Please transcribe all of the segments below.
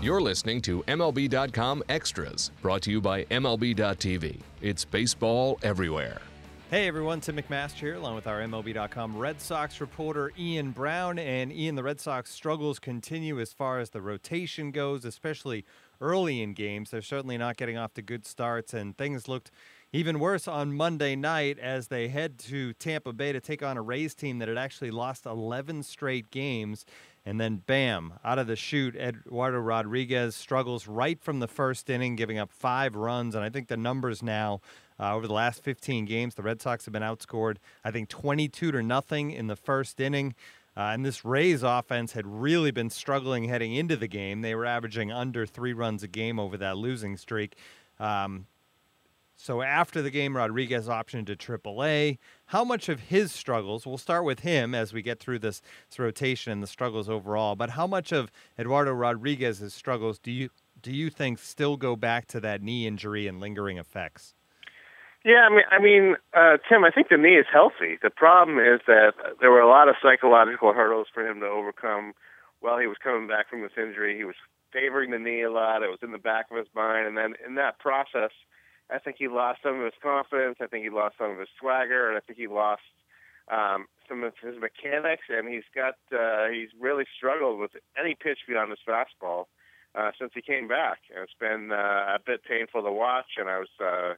You're listening to MLB.com Extras, brought to you by MLB.tv. It's baseball everywhere. Hey everyone, Tim McMaster here, along with our MLB.com Red Sox reporter Ian Browne. And Ian, the Red Sox struggles continue as far as the rotation goes, especially early in games. They're certainly not getting off to good starts, and things looked even worse on Monday night as they head to Tampa Bay to take on a Rays team that had actually lost 11 straight games. And then, bam, out of the chute, Eduardo Rodriguez struggles right from the first inning, giving up five runs. And I think the numbers now uh, over the last 15 games, the Red Sox have been outscored, I think, 22 to nothing in the first inning. Uh, and this Rays offense had really been struggling heading into the game. They were averaging under three runs a game over that losing streak. Um, so after the game, Rodriguez optioned to AAA. How much of his struggles, we'll start with him as we get through this, this rotation and the struggles overall, but how much of Eduardo Rodriguez's struggles do you do you think still go back to that knee injury and lingering effects? Yeah, I mean, I mean, uh, Tim, I think the knee is healthy. The problem is that there were a lot of psychological hurdles for him to overcome while he was coming back from this injury. He was favoring the knee a lot. It was in the back of his mind, and then in that process, I think he lost some of his confidence. I think he lost some of his swagger, and I think he lost um, some of his mechanics. And he's got uh, he's really struggled with any pitch beyond his fastball uh, since he came back. And it's been uh, a bit painful to watch. And I was, uh,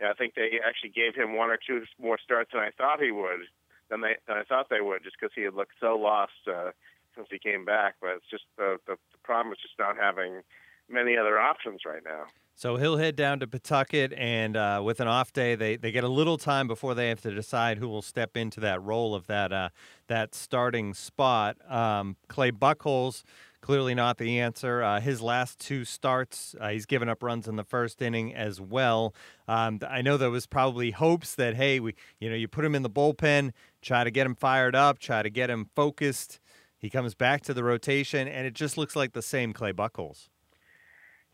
you know, I think they actually gave him one or two more starts than I thought he would, than they than I thought they would, just because he had looked so lost uh, since he came back. But it's just the, the the problem is just not having many other options right now. So he'll head down to Pawtucket, and uh, with an off day, they, they get a little time before they have to decide who will step into that role of that uh, that starting spot. Um, Clay Buchholz, clearly not the answer. Uh, his last two starts, uh, he's given up runs in the first inning as well. Um, I know there was probably hopes that hey, we you know you put him in the bullpen, try to get him fired up, try to get him focused. He comes back to the rotation, and it just looks like the same Clay Buchholz.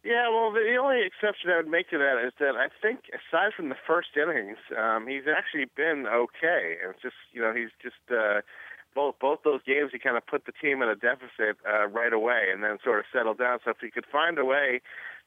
Yeah, well, the only exception I would make to that is that I think, aside from the first innings, um, he's actually been okay. It's just, you know, he's just uh, both both those games he kind of put the team in a deficit uh, right away, and then sort of settled down. So if he could find a way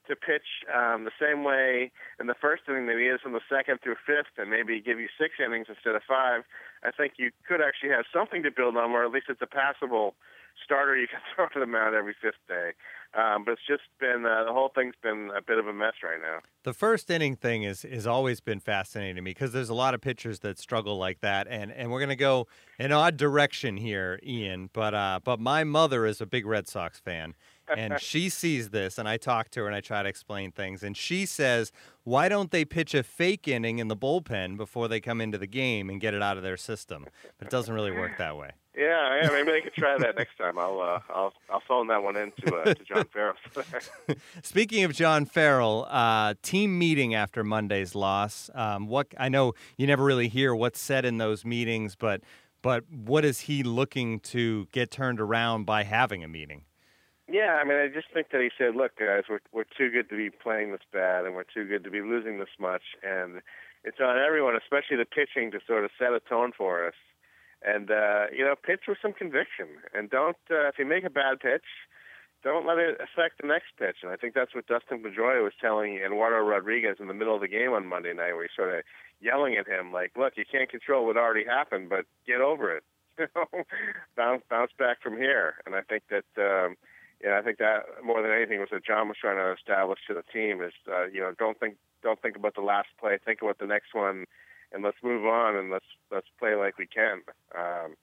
to pitch um, the same way in the first inning that he is from the second through fifth, and maybe give you six innings instead of five, I think you could actually have something to build on, or at least it's a passable starter you can throw to the mound every fifth day. Um, but it's just been uh, the whole thing's been a bit of a mess right now. The first inning thing is has always been fascinating to me because there's a lot of pitchers that struggle like that, and and we're gonna go an odd direction here, Ian. But uh, but my mother is a big Red Sox fan. And she sees this, and I talk to her and I try to explain things. And she says, Why don't they pitch a fake inning in the bullpen before they come into the game and get it out of their system? But it doesn't really work that way. Yeah, yeah, maybe they could try that next time. I'll uh, I'll I'll phone that one in to, uh, to John Farrell. Speaking of John Farrell, uh, team meeting after Monday's loss. Um, what I know you never really hear what's said in those meetings, but but what is he looking to get turned around by having a meeting? Yeah, I mean, I just think that he said, "Look, guys, we're we're too good to be playing this bad, and we're too good to be losing this much, and it's on everyone, especially the pitching, to sort of set a tone for us." and uh, you know, pitch with some conviction, and don't uh, if you make a bad pitch, don't let it affect the next pitch. And I think that's what Dustin Pedroia was telling Eduardo Rodriguez in the middle of the game on Monday night, where he's sort of yelling at him like, "Look, you can't control what already happened, but get over it. You know, bounce bounce back from here." And I think that. Um, yeah, I think that more than anything was what John was trying to establish to the team is, uh, you know, don't think don't think about the last play, think about the next one, and let's move on and let's let's play like we can. Um,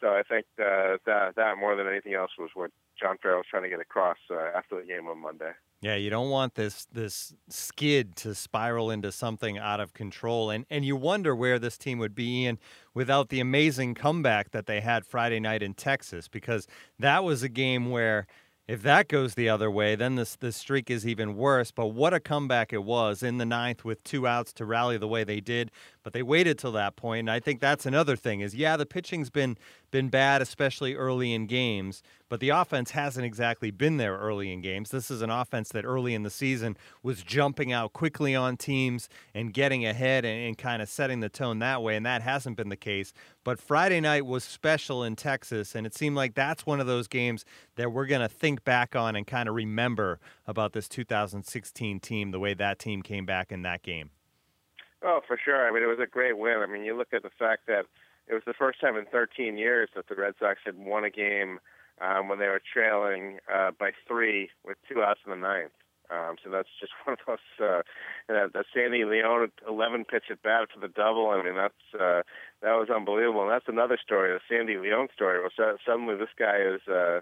so I think uh, that that more than anything else was what John Farrell was trying to get across uh, after the game on Monday. Yeah, you don't want this this skid to spiral into something out of control, and and you wonder where this team would be in without the amazing comeback that they had Friday night in Texas, because that was a game where if that goes the other way, then this this streak is even worse. But what a comeback it was in the ninth with two outs to rally the way they did. But they waited till that point. And I think that's another thing is yeah, the pitching's been been bad, especially early in games, but the offense hasn't exactly been there early in games. This is an offense that early in the season was jumping out quickly on teams and getting ahead and, and kind of setting the tone that way, and that hasn't been the case. But Friday night was special in Texas, and it seemed like that's one of those games that we're going to think back on and kind of remember about this 2016 team, the way that team came back in that game. Oh, for sure. I mean, it was a great win. I mean, you look at the fact that it was the first time in 13 years that the Red Sox had won a game um, when they were trailing uh, by three with two outs in the ninth. Um, so that's just one of those. Uh, that, Sandy Leon 11 pitch at bat for the double. I mean, that's uh, that was unbelievable. And that's another story, the Sandy Leon story. Well, so, suddenly this guy is uh,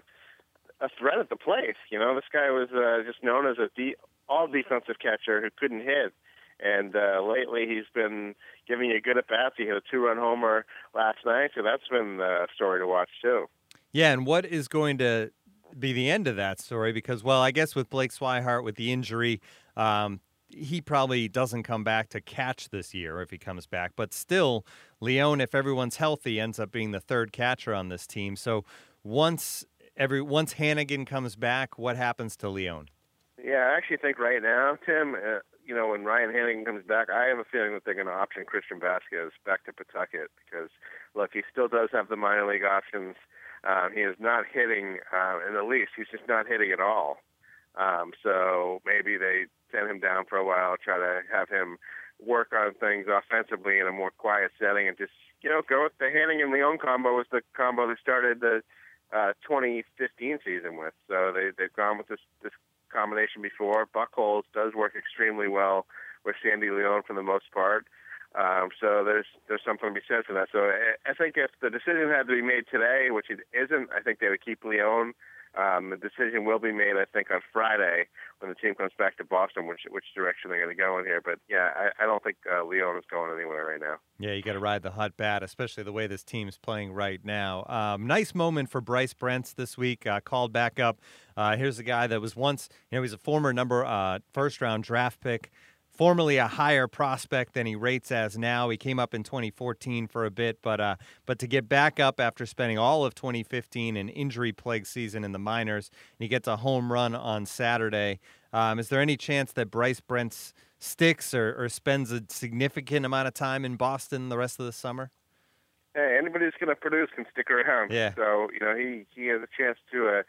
a threat at the plate. You know, this guy was uh, just known as a de- all defensive catcher who couldn't hit. And uh, lately, he's been giving you good at bats. He hit a two-run homer last night, so that's been a story to watch too. Yeah, and what is going to be the end of that story? Because, well, I guess with Blake Swihart with the injury, um, he probably doesn't come back to catch this year if he comes back. But still, Leon, if everyone's healthy, ends up being the third catcher on this team. So once every once Hanigan comes back, what happens to Leon? Yeah, I actually think right now, Tim, uh, you know, when Ryan Hanigan comes back, I have a feeling that they're going to option Christian Vazquez back to Pawtucket because, look, he still does have the minor league options. Uh, he is not hitting uh, in the least. He's just not hitting at all. Um, so maybe they send him down for a while, try to have him work on things offensively in a more quiet setting, and just you know go with the Hanigan Leon combo was the combo they started the uh, 2015 season with. So they they've gone with this this combination before. Buchholz does work extremely well with Sandy Leon for the most part. Um, so there's there's something to be said for that. So I, I think if the decision had to be made today, which it isn't, I think they would keep Leon. Um, the decision will be made, I think, on Friday when the team comes back to Boston, which which direction they're going to go in here. But yeah, I, I don't think uh, Leon is going anywhere right now. Yeah, you got to ride the hot bat, especially the way this team's playing right now. Um, nice moment for Bryce Brentz this week. Uh, called back up. Uh, here's a guy that was once, you know, he's a former number uh, first round draft pick formerly a higher prospect than he rates as now. He came up in 2014 for a bit, but uh, but to get back up after spending all of 2015 an injury plagued season in the minors, and he gets a home run on Saturday. Um, is there any chance that Bryce Brentz sticks or, or spends a significant amount of time in Boston the rest of the summer? Hey, anybody who's going to produce can stick around. Yeah. So you know he he has a chance to. Uh,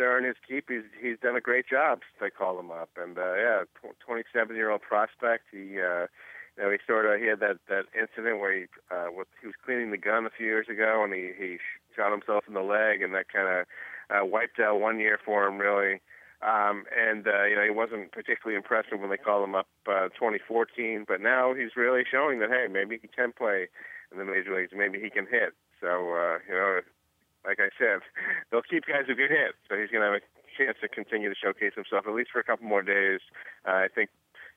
to earn his keep. He's he's done a great job. They call him up, and uh, yeah, 27 year old prospect. He uh, you know he sort of he had that that incident where he uh, with, he was cleaning the gun a few years ago, and he he shot himself in the leg, and that kind of uh, wiped out one year for him really. Um, and uh, you know he wasn't particularly impressive when they called him up uh, 2014, but now he's really showing that hey maybe he can play in the major leagues, maybe he can hit. So uh, you know like I said, they'll keep guys who can hit. So he's going to have a chance to continue to showcase himself at least for a couple more days. Uh, I think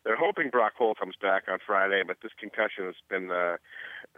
they're hoping Brock Holt comes back on Friday, but this concussion has been uh,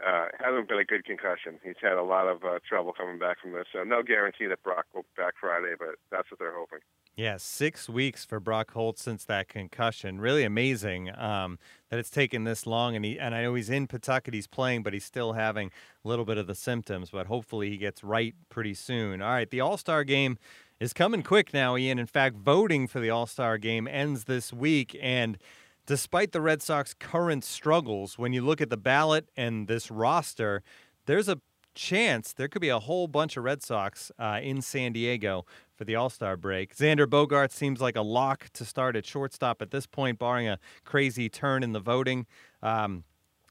uh, hasn't been a good concussion. He's had a lot of uh, trouble coming back from this. So no guarantee that Brock will be back Friday, but that's what they're hoping. Yeah, six weeks for Brock Holt since that concussion. Really amazing um, that it's taken this long. And he and I know he's in Pawtucket, he's playing, but he's still having a little bit of the symptoms. But hopefully he gets right pretty soon. All right, the All Star game is coming quick now, Ian. In fact, voting for the All Star game ends this week, and despite the Red Sox current struggles, when you look at the ballot and this roster, there's a chance there could be a whole bunch of Red Sox uh, in San Diego for the All Star break. Xander Bogaerts seems like a lock to start at shortstop at this point, barring a crazy turn in the voting. Um,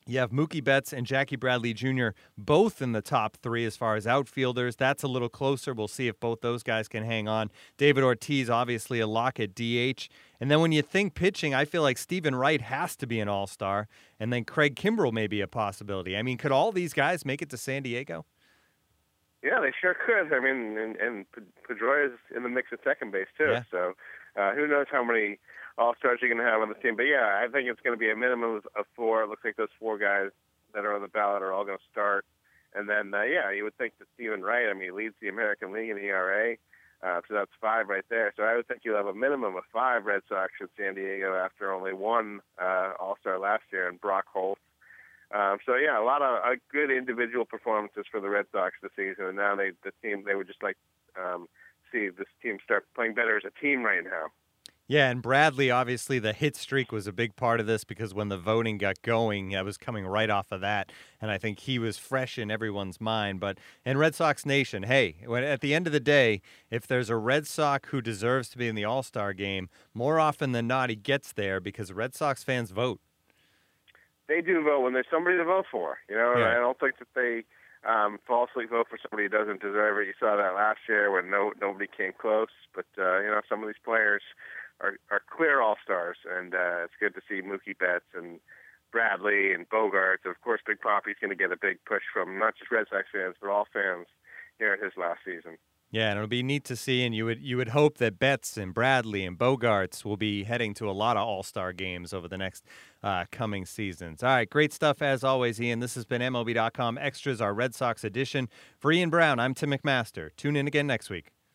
you have Mookie Betts and Jackie Bradley Jr. both in the top three as far as outfielders. That's a little closer. We'll see if both those guys can hang on. David Ortiz, obviously a lock at DH. And then when you think pitching, I feel like Steven Wright has to be an all star. And then Craig Kimbrel may be a possibility. I mean, could all these guys make it to San Diego? Yeah, they sure could. I mean, and, and Pedroia is in the mix at second base, too. Yeah. So uh, who knows how many all stars you're going to have on the team. But yeah, I think it's going to be a minimum of four. It looks like those four guys that are on the ballot are all going to start. And then, uh, yeah, you would think that Steven Wright, I mean, he leads the American League in ERA. Uh, so that's five right there. So I would think you'll have a minimum of five Red Sox in San Diego after only one uh, All Star last year, and Brock Holt. Um, so yeah, a lot of uh, good individual performances for the Red Sox this season, and now they the team they would just like um, see this team start playing better as a team right now. Yeah, and Bradley, obviously, the hit streak was a big part of this because when the voting got going, I was coming right off of that. And I think he was fresh in everyone's mind. But in Red Sox Nation, hey, when, at the end of the day, if there's a Red Sox who deserves to be in the All Star game, more often than not, he gets there because Red Sox fans vote. They do vote when there's somebody to vote for. You know, Yeah. I don't think that they um, falsely vote for somebody who doesn't deserve it. You saw that last year when no nobody came close. But uh, you know, some of these players are are clear all stars, and uh, it's good to see Mookie Betts and Bradley and Bogaerts. Of course, Big Poppy's going to get a big push from not just Red Sox fans, but all fans here at his last season. Yeah, and it'll be neat to see, and you would you would hope that Betts and Bradley and Bogaerts will be heading to a lot of All Star games over the next uh, coming seasons. All right, great stuff as always, Ian. This has been MLB.com Extras, our Red Sox edition. For Ian Browne, I'm Tim McMaster. Tune in again next week.